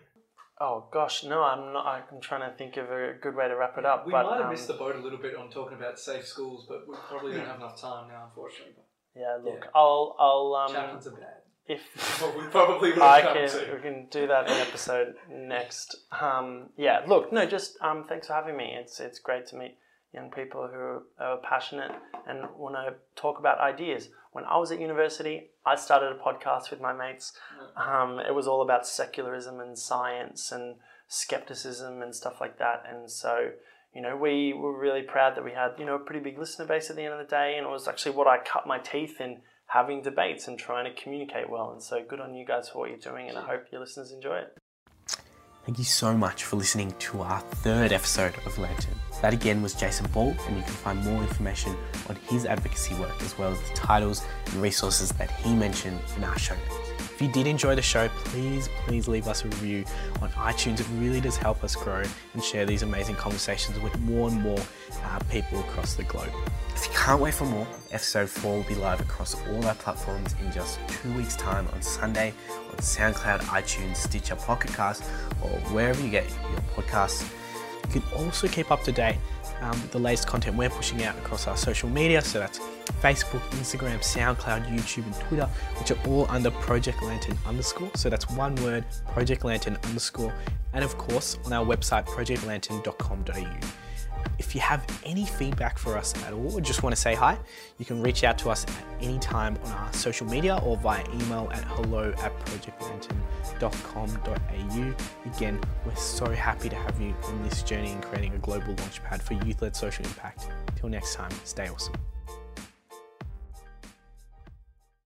Oh gosh, no, I'm not. I'm trying to think of a good way to wrap it up. We but, might have um, missed the boat a little bit on talking about safe schools, but we probably don't have enough time now, unfortunately. Yeah, look, Yeah. I'll, I'll, um, Chaplains are bad. if [laughs] Well, we probably would I can, to. we can do that in episode next. Um, yeah, look, no, just um, thanks for having me. It's it's great to meet young people who are, passionate and want to talk about ideas. When I was at university, I started a podcast with my mates. Um, it was all about secularism and science and skepticism and stuff like that. And so, you know, we were really proud that we had, you know, a pretty big listener base at the end of the day. And it was actually what I cut my teeth in having debates and trying to communicate well. And so good on you guys for what you're doing. And I hope your listeners enjoy it. Thank you so much for listening to our third episode of Lantern. That again was Jason Ball, and you can find more information on his advocacy work as well as the titles and resources that he mentioned in our show notes. If you did enjoy the show, please, please leave us a review on iTunes. It really does help us grow and share these amazing conversations with more and more uh, people across the globe. If you can't wait for more, episode 4 will be live across all our platforms in just two weeks' time on Sunday on SoundCloud, iTunes, Stitcher, Pocket Cast, or wherever you get your podcasts. You can also keep up to date um, with the latest content we're pushing out across our social media. So that's Facebook, Instagram, SoundCloud, YouTube, and Twitter, which are all under Project Lantern underscore. So that's one word, Project Lantern underscore. And of course, on our website, projectlantern.com.au. If you have any feedback for us at all or just want to say hi, you can reach out to us at any time on our social media or via email at hello at projectlantern.com.au. Again, we're so happy to have you on this journey in creating a global launchpad for youth led social impact. Till next time, stay awesome.